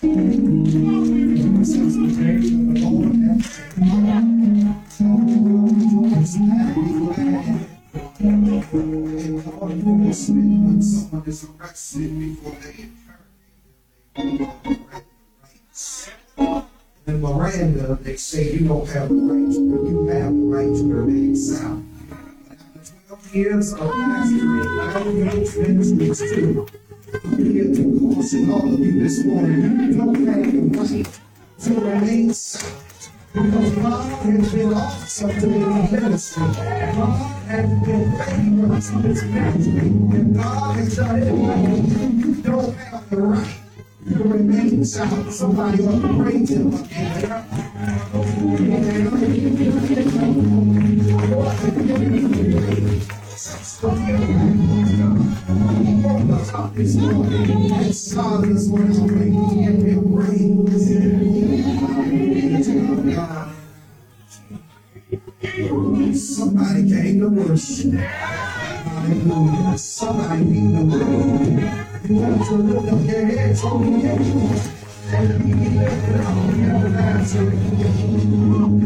In Miranda, they say you don't have the right to, you have the right to remain silent. After 12 years of pastoring, I know those ministries too. Here to caution all of you this morning. Don't have the right to remain silent. Because God has been awesome to this ministry. God has been faithful to this ministry. And God has done it. You don't have the right to remain silent. Somebody ought to praise him again. This morning, as God is working, and will praise Somebody came to worship. Somebody came to worship. You want to lift up your heads on the edge. And be lifted up in everlasting.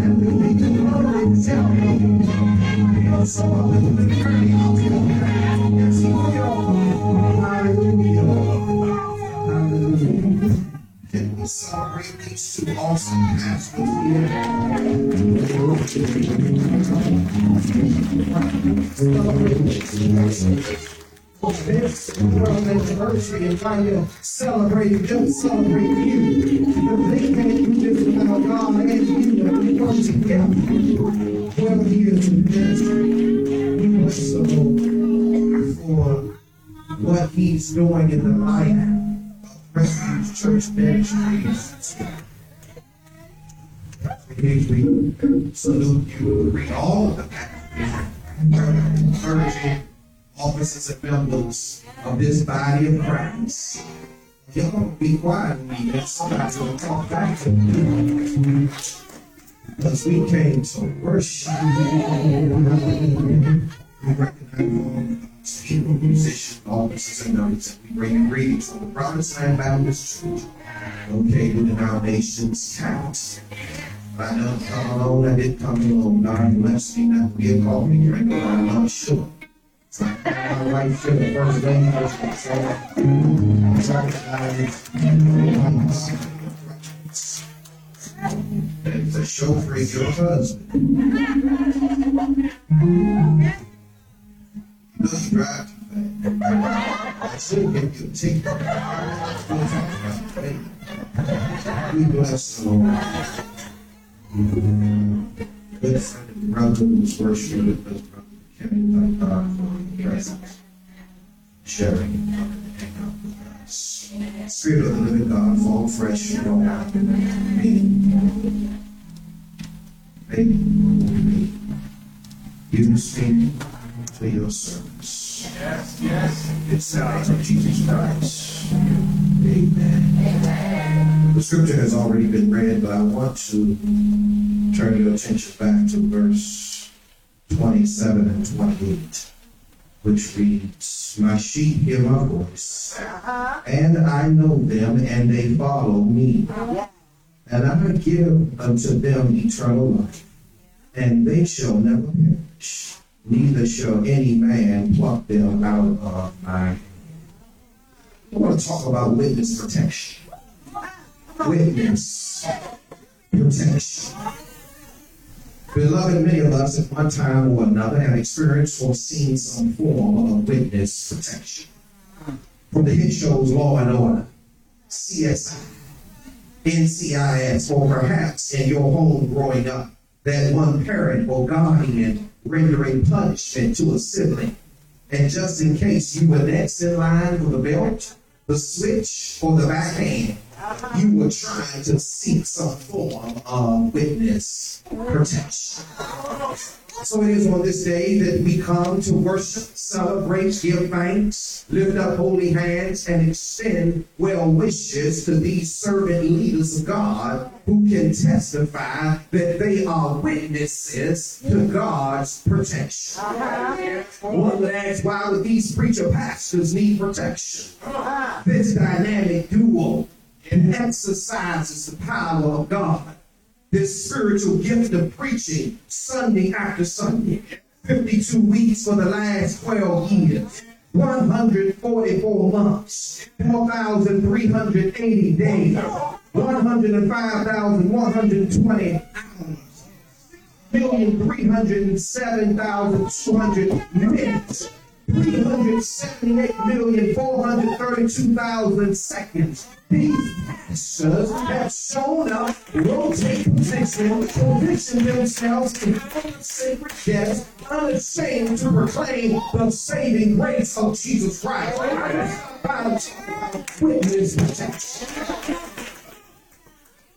And be the glory itself. So I'm going to turn out Celebrate these two awesome pastors? This world anniversary and trying to celebrate them, celebrate you. But they can't do this without God and you and we come together. Well, here to ministry, we the Lord for what He's doing in the life Refuge Church Ministries. We salute you, greet all the clergy, officers and members of this body of Christ. Y'all be quiet and somebody's gonna talk back to me. Because we came to worship. We recognize all people, musicians, officers and members, and we bring greetings from the Promised Land Baptist Church, located in our nation's towns. I know come alone, I did come alone. God bless me, now we have called me of my love sugar. My have first name was It's a show for your husband. You drive too fast. I should give you a ticket. We bless the Lord. And brother who's worshiping with brother Kenny, thank God for your presence. Sharing and hanging out with us. Spirit of the living God, fall fresh on out in me. Make me use me to your service. Yes, yes. It's the name of Jesus Christ. Amen. The scripture has already been read, but I want to turn your attention back to verse 27 and 28, which reads, My sheep hear my voice, and I know them, and they follow me. And I give unto them eternal life, and they shall never perish, neither shall any man pluck them out of my hand. I want to talk about witness protection. Witness protection. Beloved, many of us at one time or another have experienced or seen some form of witness protection. From the hit shows Law and Order, CSI, NCIS, or perhaps in your home growing up, that one parent or guardian rendering punishment to a sibling. And just in case you were next in line for the belt, the switch, or the backhand, you were trying to seek some form of witness protection. So it is on this day that we come to worship, celebrate, give thanks, lift up holy hands, and extend well wishes to these servant leaders of God who can testify that they are witnesses to God's protection. One would ask, why would these preacher pastors need protection? This dynamic duo and exercises the power of God. This spiritual gift of preaching Sunday after Sunday, 52 weeks for the last 12 years. 144 months, 4,380 days, 105,120 hours, million three hundred and seven thousand two hundred minutes, three hundred seventy-eight million four hundred thirty-two thousand seconds. These pastors have shown up, rotate position, position themselves in sacred death, unashamed to proclaim the saving grace of Jesus Christ. By witness protection.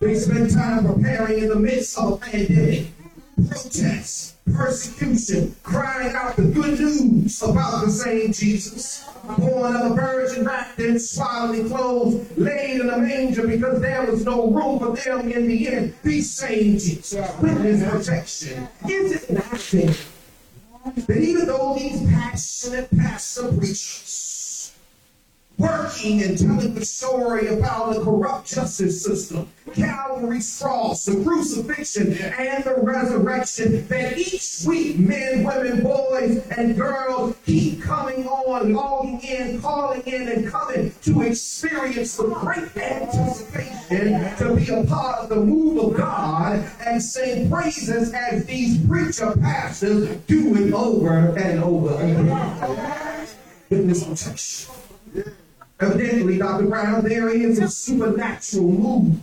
They spend time preparing in the midst of a pandemic, protests, persecution, crying out the good news about the same Jesus. Born of a virgin, wrapped in swaddling clothes, laid in a manger because there was no room for them in the inn. These same Jesus, witness protection. Is it not then that even though these passionate pastor preachers working and telling the story about the corrupt justice system, Calvary's cross, the crucifixion, and the resurrection. That each week, men, women, boys, and girls keep coming on, logging in, calling in, and coming to experience the great anticipation to be a part of the move of God and sing praises as these preacher pastors do it over and over again. Witness protection. Evidently, Dr. Brown, there is a supernatural move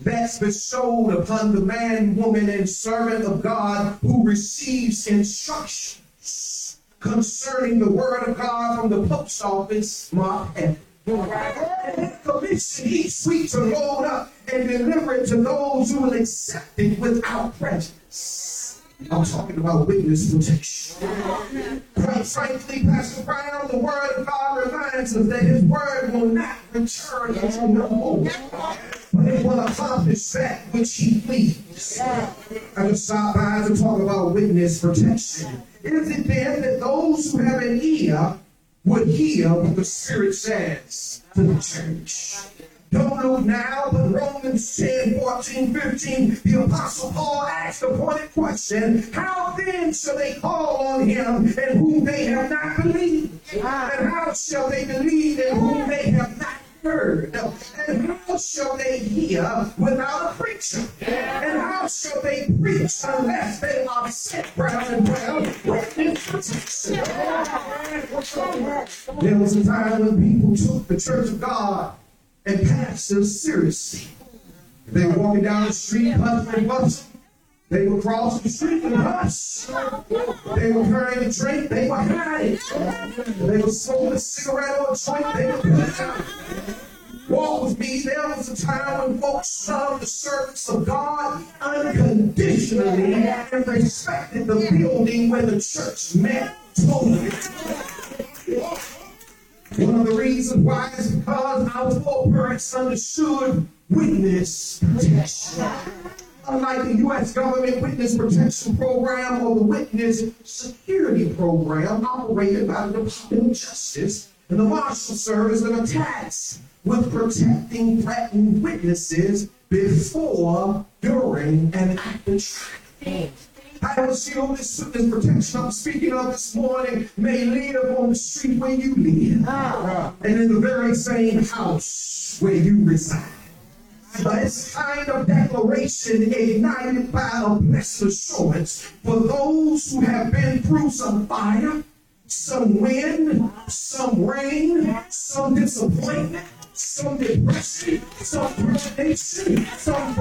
that's bestowed upon the man, woman, and servant of God who receives instructions concerning the word of God from the post office, Mark Heaven. Commission each week to load up and deliver it to those who will accept it without prejudice. I'm talking about witness protection. Quite frankly, Pastor Brown, the word of God reminds us that his word will not return unto no more, but it will accomplish that which he pleases. I just stopped by to talk about witness protection. Is it then that those who have an ear would hear what the Spirit says to the church? Don't look now, but Romans 10, 14, 15, the Apostle Paul asked a pointed question How then shall they call on him in whom they have not believed? Ah. And how shall they believe in whom they have not heard? And how shall they hear without a preacher? And how shall they preach unless they are sent and round with? There was a time when people took the church of God and pass pastors seriously. They were walking down the street, hustling, bustling. They would cross the street and hush. They were carrying a drink, they were hiding. They were smoking a cigarette or a joint, they were put it out. Walk with me, there was a time when folks loved the service of God unconditionally and respected the building where the church met totally. One of the reasons why is because our foreparents understood witness protection. Unlike the U.S. government witness protection program or the witness security program operated by the Department of Justice and the Marshal Service that tasked with protecting threatened witnesses before, during, and after trial. I will seal this witness protection. I'm speaking of this morning. May live on the street where you live. Ah. And in the very same house where you reside. But it's kind of declaration ignited by a blessed assurance for those who have been through some fire, some wind, some rain, some disappointment, some depression, some some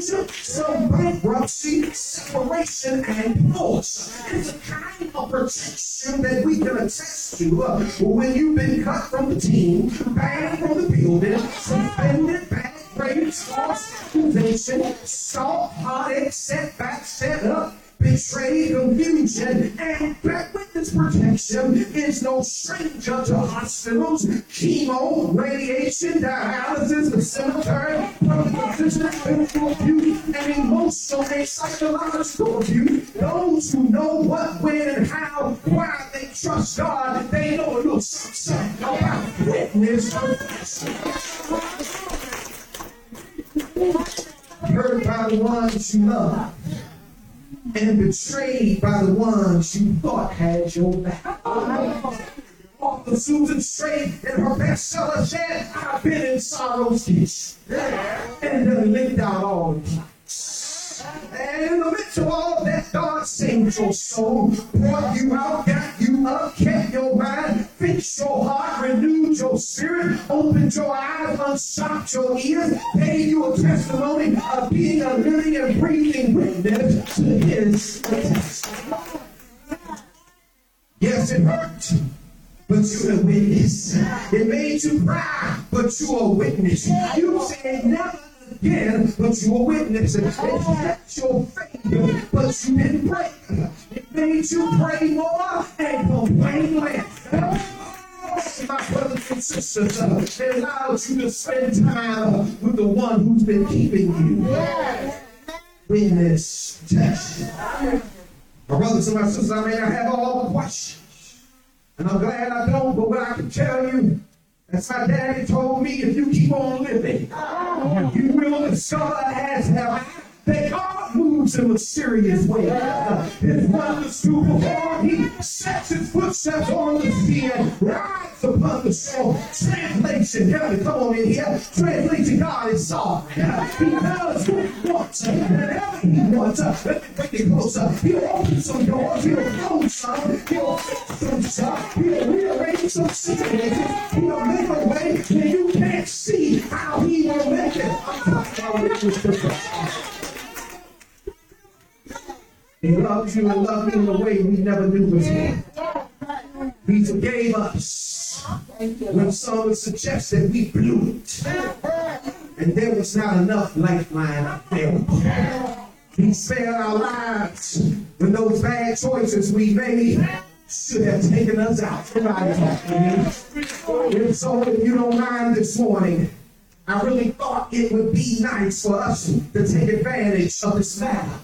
some bankruptcy, separation, and divorce. It's a kind of protection that we can attest to uh, when you've been cut from the team, banned from the building, suspended, banned, raised, false accusation, salt, heartache, setback, set up, betray, confusion, and black witness protection. Is no stranger to hospitals, chemo, radiation, dialysis, the cemetery, physical abuse, and emotional and psychological abuse. Those who know what, when, and how, why they trust God, they know a little something about witness. Hurt by the ones you love, and betrayed by the ones you thought had your back. Author Susan Strait in her bestseller said, I've been in sorrow's ditch and done lived out all the plots. And in the midst of all that, God saved your soul, brought you out, got you up, kept your mind, fixed your heart, renewed your spirit, opened your eyes, unstopped your ears, gave you a testimony of being a living and breathing witness to His testimony. Yes, it hurt but you're a witness. It made you cry, but you're a witness. You said never again, but you're a witness. It kept your faith, but you didn't break. It made you pray more and complain less. My brothers and sisters, uh, it allows you to spend time with the one who's been keeping you. Witness test. My brothers and my sisters, I may not have all the questions. And I'm glad I don't, but what I can tell you, as my daddy told me, if you keep on living, you will discover as have in mysterious ways. His wonders do before he sets his footsteps on the sea and rides upon the shore. Translation, heaven, come on in here. Translation, God is sovereign. He does what he wants. Whenever he wants, let bring it closer. He'll open some doors, he'll close some, he'll fix some stuff, he'll rearrange some situations, he'll make a way and you can't see how he will make it. I'm talking about he loves you and loved you in a way we never knew before. He forgave us when some would suggest that we blew it. And there was not enough lifeline available. He spared our lives when those bad choices we made should have taken us out. And so if you don't mind this morning, I really thought it would be nice for us to take advantage of this matter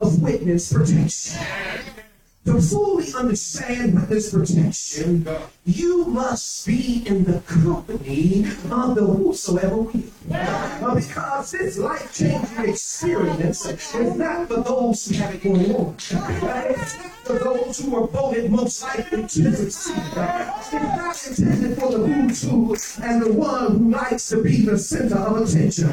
of witness protection. To fully understand witness protection, you must be in the company of the whosoever will. Uh, because this life changing experience is not for those who have it going on. It's for those who are voted most likely to succeed. It's not intended for the who's who and the one who likes to be the center of attention.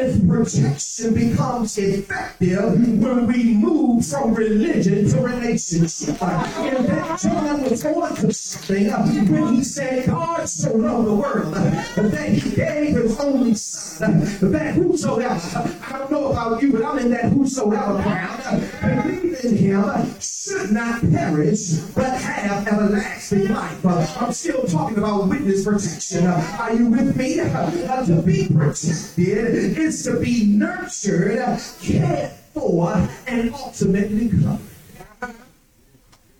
Protection becomes effective when we move from religion to relationship. And that John was going to something when he said, God so loved the world that he gave his only son, that whosoever, I don't know about you, but I'm in that whosoever crowd, believe in him should not perish, but have everlasting life. I'm still talking about witness protection. Are you with me? Uh, to be protected is to be nurtured, cared for, and ultimately covered.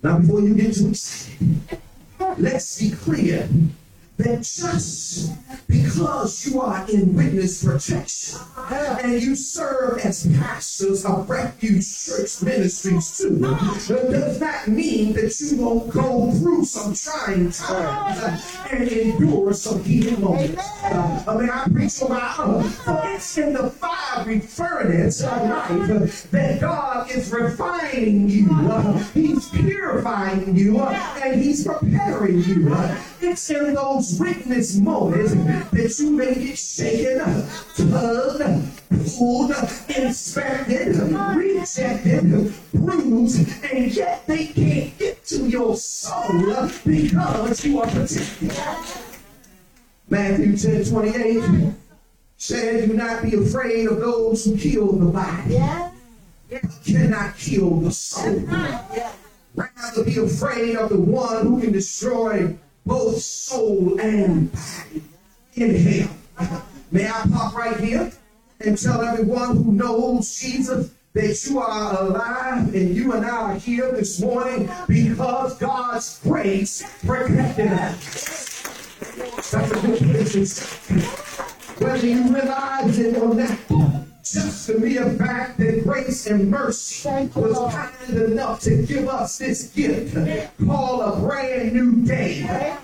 Now, before you get too excited, let's be clear that just because you are in witness protection and you serve as pastors of refuge church ministries too, does not mean that you won't go through some trying times and endure some healing moments. I mean, I preach for my own. For it's in the fiery furnace of life that God is refining you. He's purifying you and He's preparing you. In those witness moments that you may get shaken, tugged, pulled, inspected, rejected, bruised, and yet they can't get to your soul because you are protected. Matthew 10 28 said, Do not be afraid of those who kill the body. Yeah. Cannot kill the soul. Rather be afraid of the one who can destroy both soul and body in hell. May I pop right here and tell everyone who knows Jesus that you are alive and you and I are here this morning because God's grace protected us. That's a good place. Whether you realize it or not, just the mere fact that grace and mercy was kind enough to give us this gift called a brand new day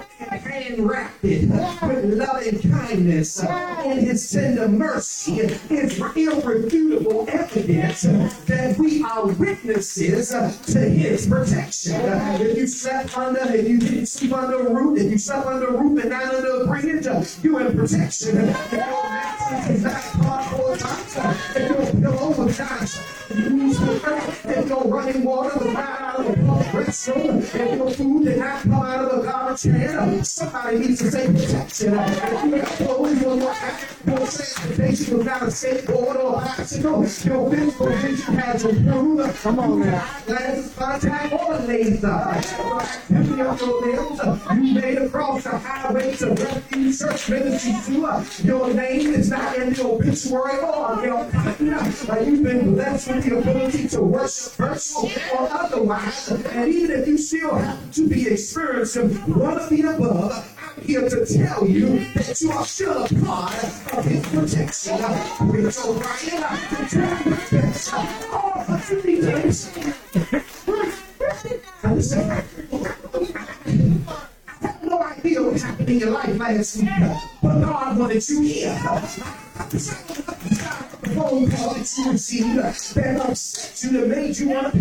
hand wrapped it with loving kindness and his tender mercy is irrefutable evidence that we are witnesses to his protection. If you slept under, if you didn't sleep under a roof, if you slept under a roof and not under a bridge, you're in protection. Is not cardboard box, if your pillow was not used if running water of the your food did not come out of a garbage can, somebody needs to say protection. You got clothes on your transportation was not a skateboard or a bicycle, your physical vision has improved. Come on now. Last contact or laser. Activity of your limbs, you made across the highway to refuge church ministry your name is not in the obituary or your pattern. You've been blessed with the ability to worship virtual or otherwise. And even if you still have to be experiencing one feet above, I'm here to tell you that you are still a part of his protection. Preach O'Brien, to tell you this. All of the details. Listen. I have no idea what happened in your life last week, but God wanted you here. Phone call that you. Received that upset you, that made you want to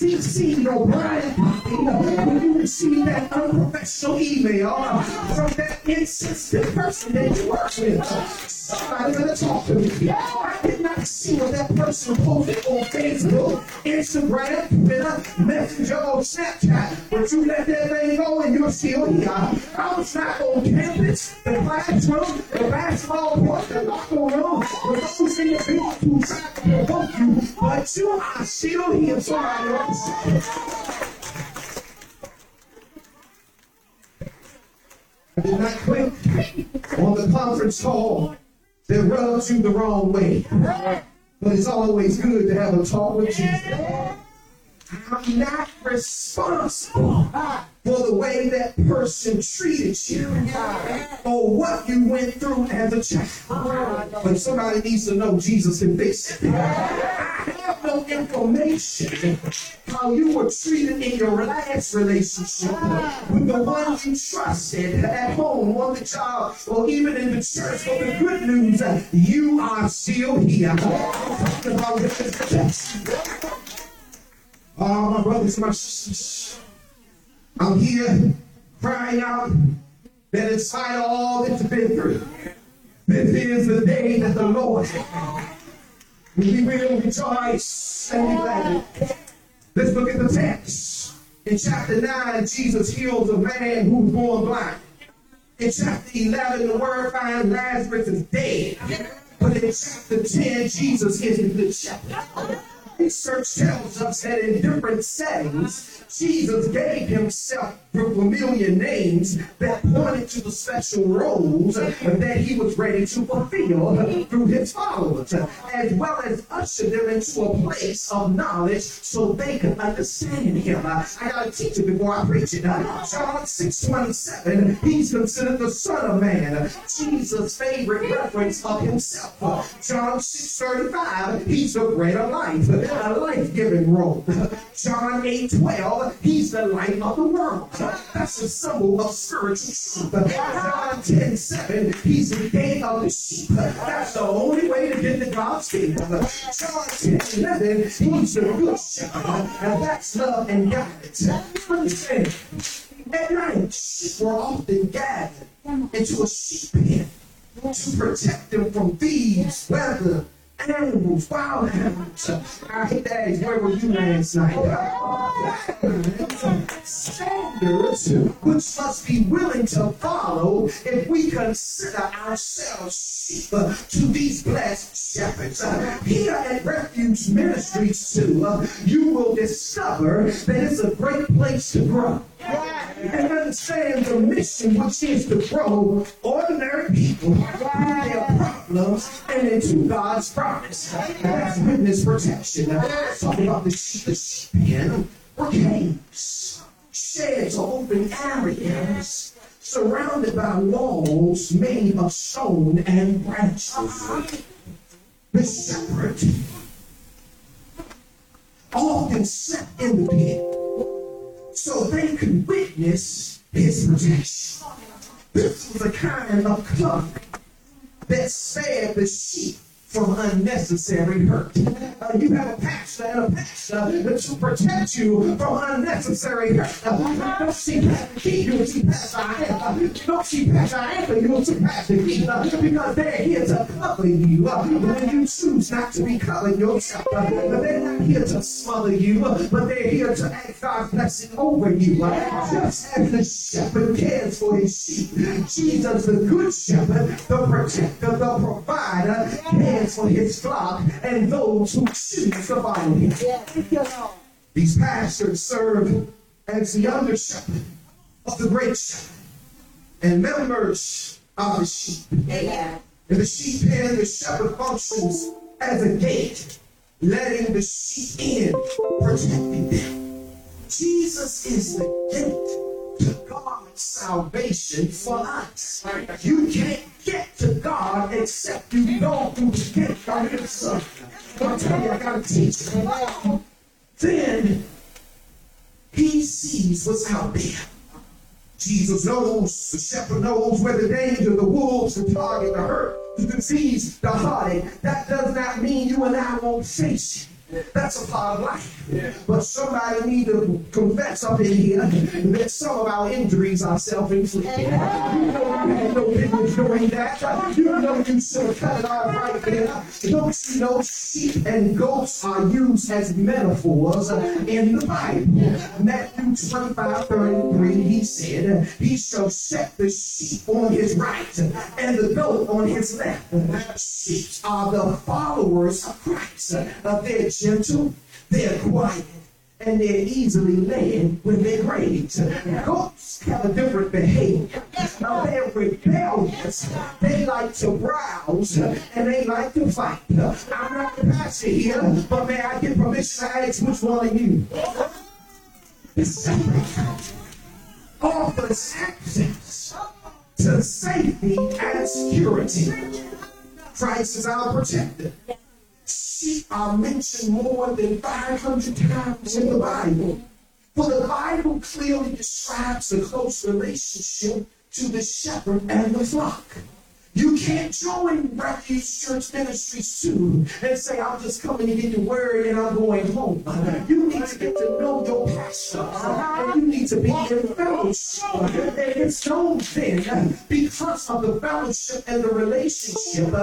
see, see no Brian when you receive that unprofessional email from that insensitive person that you work with. Somebody gonna talk to me. I did not see what that person posted on Facebook, Instagram, Twitter, Messenger, or Snapchat. But you let that thing go and you're still here. I was not on campus, the classroom, the basketball court, the locker room, with those individuals who tried to provoke you, but you are still here. Else. I did not quit on the conference call that rubs you the wrong way. But it's always good to have a talk with Jesus. I'm not responsible uh, for the way that person treated you uh, or what you went through as a child. But somebody needs to know Jesus can fix it. I have no information how you were treated in your last relationship with the one you trusted at home, on the job, or even in the church. But the good news, you are still here. About. Oh, my brothers my sisters, I'm here crying out that in spite of all that you've been through, this is the day that the Lord we will rejoice and be glad. Let's look at the text. In chapter 9, Jesus heals a man who was born blind. In chapter 11, the word finds Lazarus is dead. But in chapter 10, Jesus is the good shepherd. Research tells us that in different settings, Jesus gave himself familiar names that pointed to the special roles that he was ready to fulfill through his followers, as well as usher them into a place of knowledge so they could understand him. I gotta teach it before I preach it. John 6 27, he's considered the Son of Man, Jesus' favorite reference of himself. John 6 35, he's the bread of life a life-giving role. John 8 12, he's the light of the world. That's a symbol of spiritual truth. John 10 7, he's the gate of the sheep. That's the only way to get to God's kingdom. John 10 11, he's the good shepherd. And that's love and guidance. Understand? At night, sheep were often gathered into a sheep pen to protect them from thieves, weather, animals, wild animals. I hate that. Is where were you last night? Standards which must be willing to follow if we consider ourselves sheep to these blessed shepherds. Here at Refuge Ministries, too, you will discover that it's a great place to grow and understand the mission, which is to grow ordinary people problems and into God's promise. That's witness protection. Talk about the sheep, pen caves, sheds or open areas surrounded by walls made of stone and branches. The shepherd often sat in the pit so they could witness his protection. This was a kind of cloak that spared the sheep from unnecessary hurt. Uh, you have a pastor and a pastor that to protect you from unnecessary hurt. Uh, don't see Pastor Keith, you see Pastor Anthony. Don't see Pastor Anthony, you see Pastor Keith, uh, because they're here to cover you uh, when you choose not to be covering yourself. Uh, they're not here to smother you, uh, but they're here to act God's blessing over you. Uh, just as the shepherd cares for his sheep, Jesus, the good shepherd, the protector, the provider, cares for his flock and those who choose to follow him. These pastors serve as the under shepherd of the great shepherd and members of the sheep. In the sheep pen, the shepherd functions as a gate, letting the sheep in, protecting them. Jesus is the gate God's salvation for us. You can't get to God except you go through gate of His Son. I'm telling you, I gotta teach you. Then He sees what's out there. Jesus knows, the shepherd knows where the danger, the wolves, the target, the hurt, the disease, the heartache. That does not mean you and I won't face it. That's a part of life. But somebody need to confess up in here that some of our injuries are self-inflicted. You know you had no business doing that. You know you should have cut it off right there. Don't you know sheep and goats are used as metaphors in the Bible? Matthew 25, 33, he said, He shall set the sheep on his right and the goat on his left. Sheep are the followers of Christ. Uh, they're gentle, they're quiet, and they're easily led when they graze. Goats have a different behavior. Now they're rebellious. They like to browse and they like to fight. I'm not the pastor here, but may I get permission to ask which one of you? offers access to safety and security. Christ is our protector sheep are mentioned more than 500 times in the Bible. For the Bible clearly describes the close relationship to the shepherd and the flock. You can't join Refuge Church Ministry soon and say, I'm just coming to get the word and I'm going home. You need to get to know your pastor and you need to be in fellowship. And it's no then, because of the fellowship and the relationship,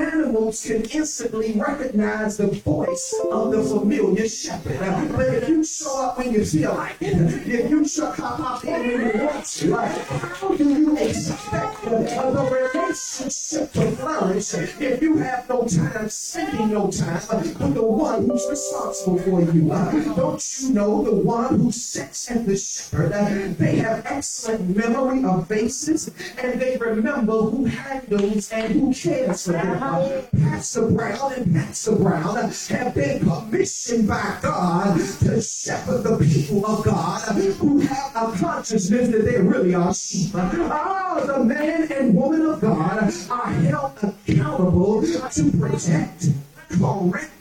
animals can instantly recognize the voice of the familiar shepherd. But if you show up when you feel like it, if you show up when you want to, how do you expect the relationship? If you have no time spending no time with the one who's responsible for you. Don't you know the one who sits at the shepherd? They have excellent memory of faces and they remember who handles and who cares for them. Pastor Brown and Pastor Brown have been commissioned by God to shepherd the people of God who have a consciousness that they really are sheep. Oh, the man and woman of God are held accountable to protect, correct,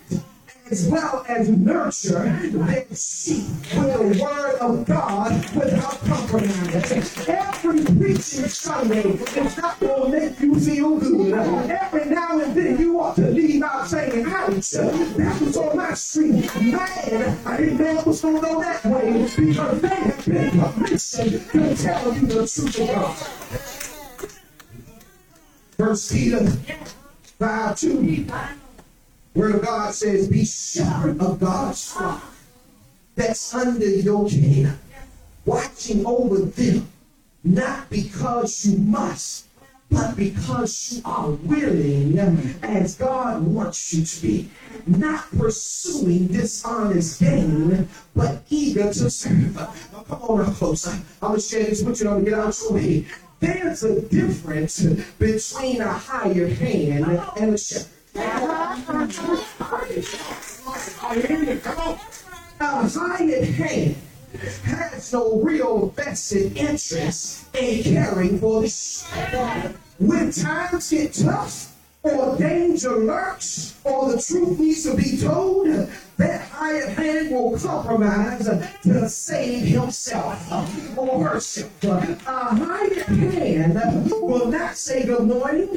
as well as nurture their sheep with the word of God without compromise. Every preaching Sunday is not going to make you feel good. Every now and then you ought to leave out saying, ouch, that was on my street. Man, I didn't know it was going to go that way because they have been commissioned to tell you the truth of God. First Peter 5 2. Where God says, Be shepherd of God's flock that's under your care, watching over them, not because you must, but because you are willing, as God wants you to be, not pursuing dishonest gain, but eager to serve. Come on closer. I'm going to share this with you. I'm going to get out your way. There's a difference between a hired hand and a shepherd. A hired hand has no real vested interest in caring for the sheep. When times get tough, or danger lurks, or the truth needs to be told, that hired hand will compromise to save himself or herself. A hired hand will not say good morning,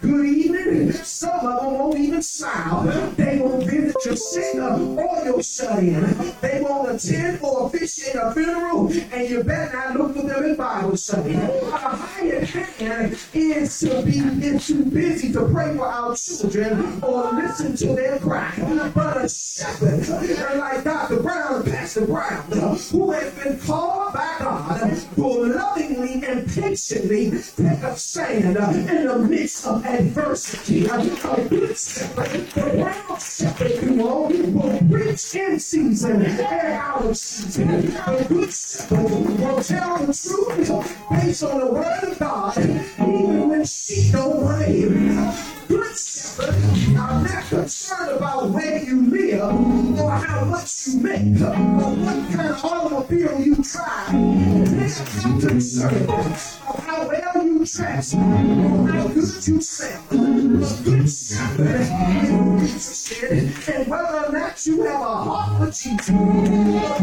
good evening. Some of them won't even smile. They won't visit your sick or your shut in. They won't attend or officiate a funeral, and you better not look for them in Bible study. Uh, a hired hand is to be is too busy to pray for our children or listen to their cry. But a shepherd, like Dr. Brown, and Pastor Brown, who has been called by God, will lovingly and patiently take a stand in the midst of adversity. A good shepherd, the brown shepherd, you know, will preach in season and out of season. A good shepherd will tell the truth based on the word of God, even when she don't want to hear it. Good shepherd are not concerned about where you live or how much you make or what kind of automobile you drive. They're not concerned of how well you dress or how good you sound. A good shepherd is interested in whether or not you have a heart for Jesus. A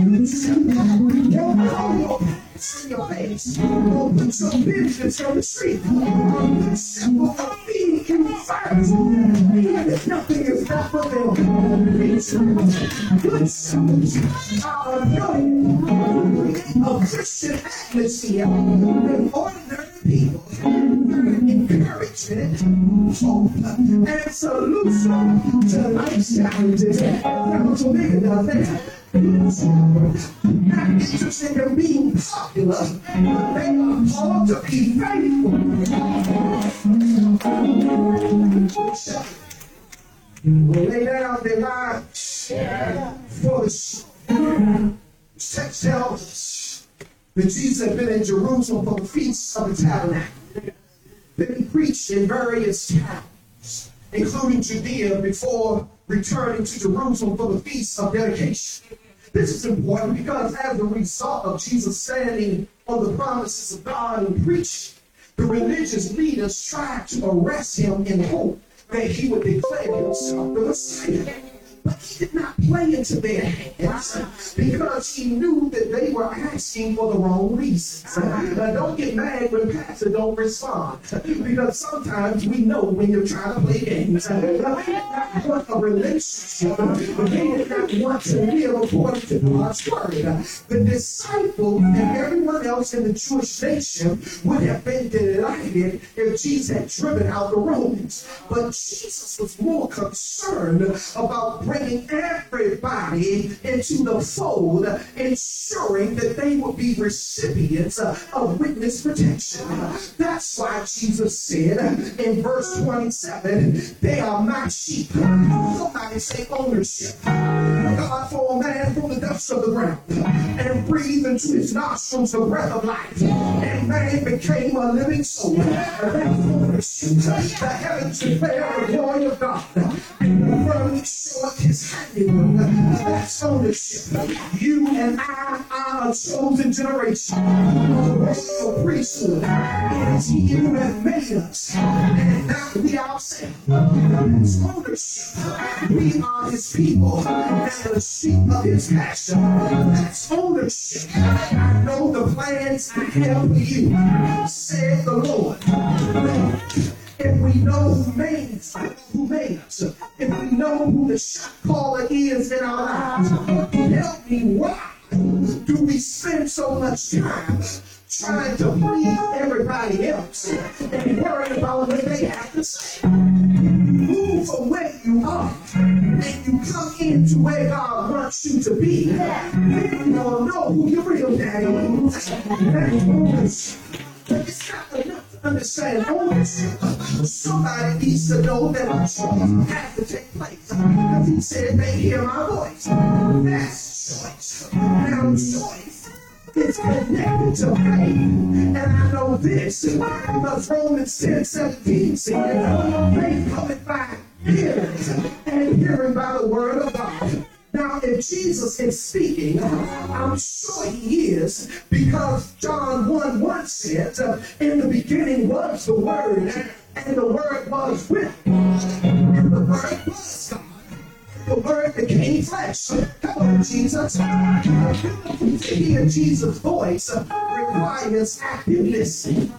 good shepherd won't call in your face put your business on the street. A feed you. Even if nothing is not for them. Good anointed a Christian atmosphere with ordinary people. Encouragement, hope, and solution to life's challenges. Sounds so big enough not interested in being popular, they are called to be faithful. Will lay down their lives for the. Text tells us that Jesus had been in Jerusalem for the feast of the tabernacle. Then he preached in various towns, including Judea, before returning to Jerusalem for the feast of dedication. This is important because as a result of Jesus standing on the promises of God and preaching, the religious leaders tried to arrest him in hope that he would declare himself the Messiah. But he did not play into their hands because he knew that they were asking for the wrong reasons. Now, don't get mad when pastor don't respond because sometimes we know when you're trying to play games. They did not want a relationship. They did not want to live according to God's word. The disciples and everyone else in the Jewish nation would have been delighted if Jesus had driven out the Romans. But Jesus was more concerned about bringing everybody into the fold, ensuring that they would be recipients of witness protection. That's why Jesus said in verse 27, they are my sheep. Somebody say ownership. God formed man from the dust of the ground and breathed into his nostrils the breath of life. And man became a living soul. Ownership. The heavens declare the glory of God. And the his handiwork. That's ownership. You and I are a chosen generation. Royal priesthood. It is he who has made us. And not we ourselves. That's ownership. We are his people and the sheep of his pasture. That's ownership. I know the plans I have for you, said the Lord. If we know who made who made us, if we know who the shot caller is in our lives, help me why do we spend so much time trying to please everybody else and worry about what they have to say? Move from where you are and you come into where God wants you to be. Then you'll know who your real daddy is. That's ownership. But it's enough understand ownership. Somebody needs to know that a choice has to take place. Because he said, they hear my voice. That's choice. Now, choice is connected to faith. And I know this because Romans 10 17 says, faith cometh by hearing, and hearing by the word of God. Now, if Jesus is speaking, I'm sure he is, because John 1 1 said, In the beginning was the Word, and the Word was with God, and the Word was God. The word became flesh. Come on, Jesus. To hear Jesus' voice requires active listening.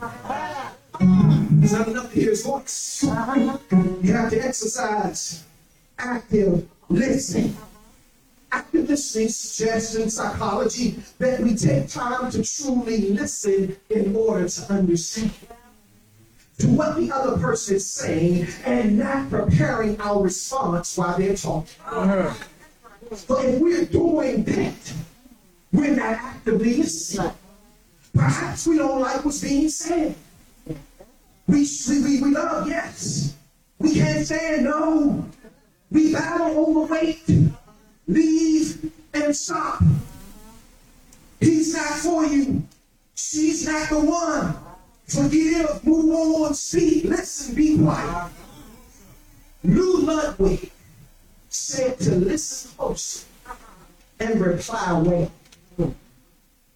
It's not enough to hear his voice. You have to exercise active listening. Active listening suggests in psychology that we take time to truly listen in order to understand to what the other person is saying and not preparing our response while they're talking. But if we're doing that, we're not actively listening. Perhaps we don't like what's being said. We, we, we love yes. We can't stand no. We battle over weight. Leave and stop. He's not for you. She's not the one. Forgive, move on, speak, listen, be quiet. Lou Ludwig said to listen close and reply well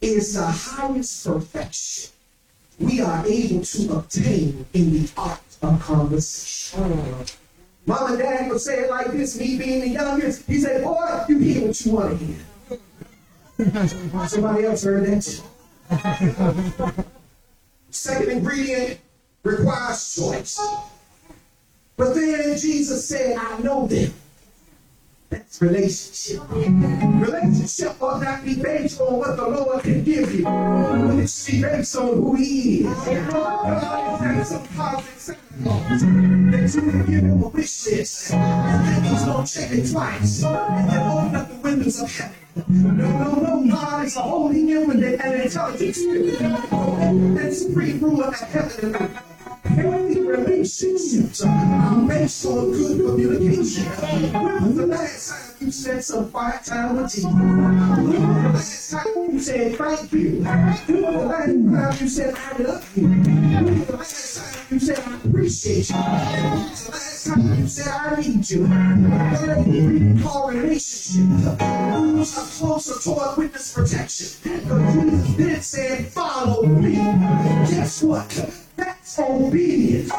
is the highest perfection we are able to obtain in the art of conversation. Mom and dad would say it like this, me being the youngest. He said, Boy, you hear what you want to hear. Somebody else heard that. Second ingredient requires choice. But then Jesus said, I know them. That's relationship. Relationship ought not be based on what the Lord can give you, but it should be based on who He is. That's some positive that you can give Him a wish list, and then He's going to check it twice, and then open up the windows of heaven. No, no, no, God is a holy, infinite, and intelligent spirit. And supreme ruler of heaven and earth. Healthy relationships are based on good communication. When the last time you spent some quiet time with Jesus? When the last time you said thank you? When the last time you said I love you? When the last time you said I appreciate you? When the last time you said I need you? Third ingredient called relationship moves us closer toward witness protection. Because Jesus did say, follow me. Guess what? That's obedience.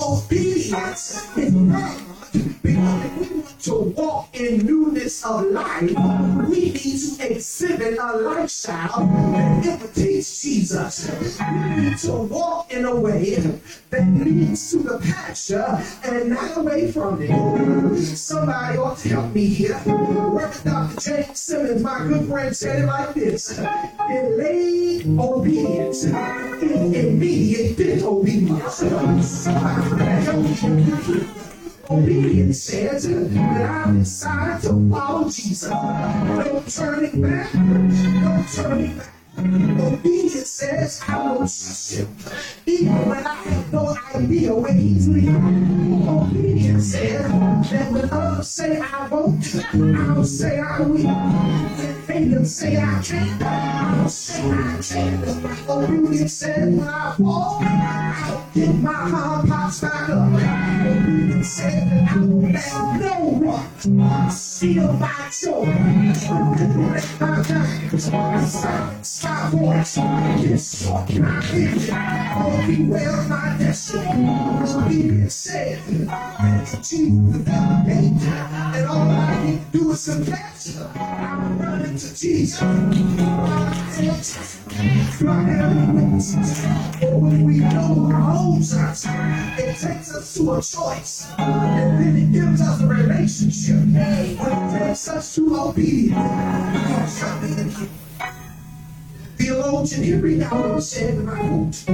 Obedience is love. Because if we to walk in newness of life, we need to exhibit a lifestyle that imitates Jesus. We need to walk in a way that leads to the pasture and not away from it. Somebody ought to help me here. Reverend Dr. James Simmons, my good friend, said it like this Delayed obedience is immediate disobedience. Somebody help me. Obedience says that I decided to follow Jesus. No turning back. No turning back. Obedience says I will trust him, even when I have no idea where he's leading. Obedience says that when others say I won't, I'll say I will. Haters say I can't, say I can. Obedience says when I fall, I'll get my hard pops back up. Obedience says that I will let no one steal my joy. Let my time Stop voice. Yes, I hear I'll be well my destiny. Obedience said that Jesus is at the gate, and all I need do is confess. I'm running to I have any witnesses? When we know owns us, it takes us to a choice, and then it gives us a relationship. It takes us to obedience, theologian Henri Nouwen said, and I quote,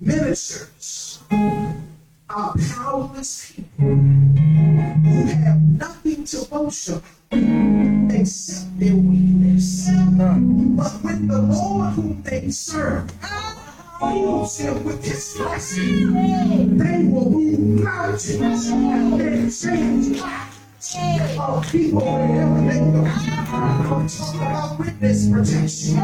ministers are powerless people who have nothing to boast of except their weakness. But when the Lord whom they serve fills them with his blessing, they will move mountains and change lives of people. I'm talking about witness protection.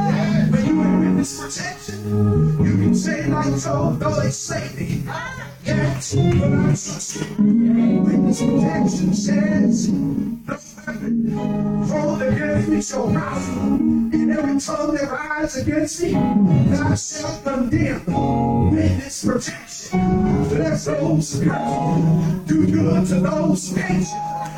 When you in witness protection, you can say like Job, though they slay me. Trust you. Witness protection says, no weapon formed against me shall. And every tongue that rises against me, thou shalt condemn. Witness protection. Bless those who do good to those you.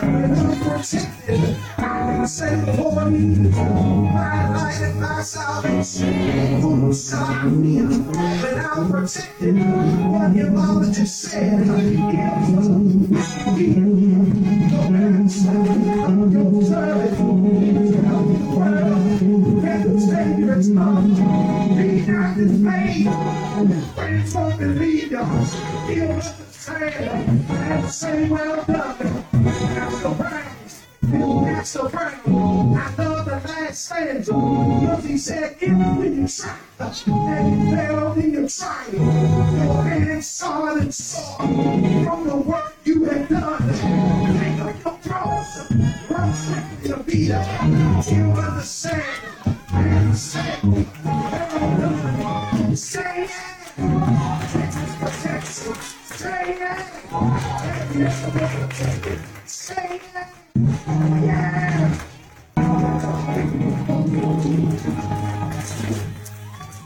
When I'm protected, I can say for me. My light and my salvation. Who shall I fear? When I'm protected, what your mama just said. Servant. And the Savior's mom. Be not dismayed. Friends won't believe you. He'll understand. And say, well done. That's the praise. I love the last stanza. He said, if you try, and you in your your hands solid and sore from the work you have done. Take up your cross, to be there. You understand. And say, done. Say it. Say it. Say it. Yeah.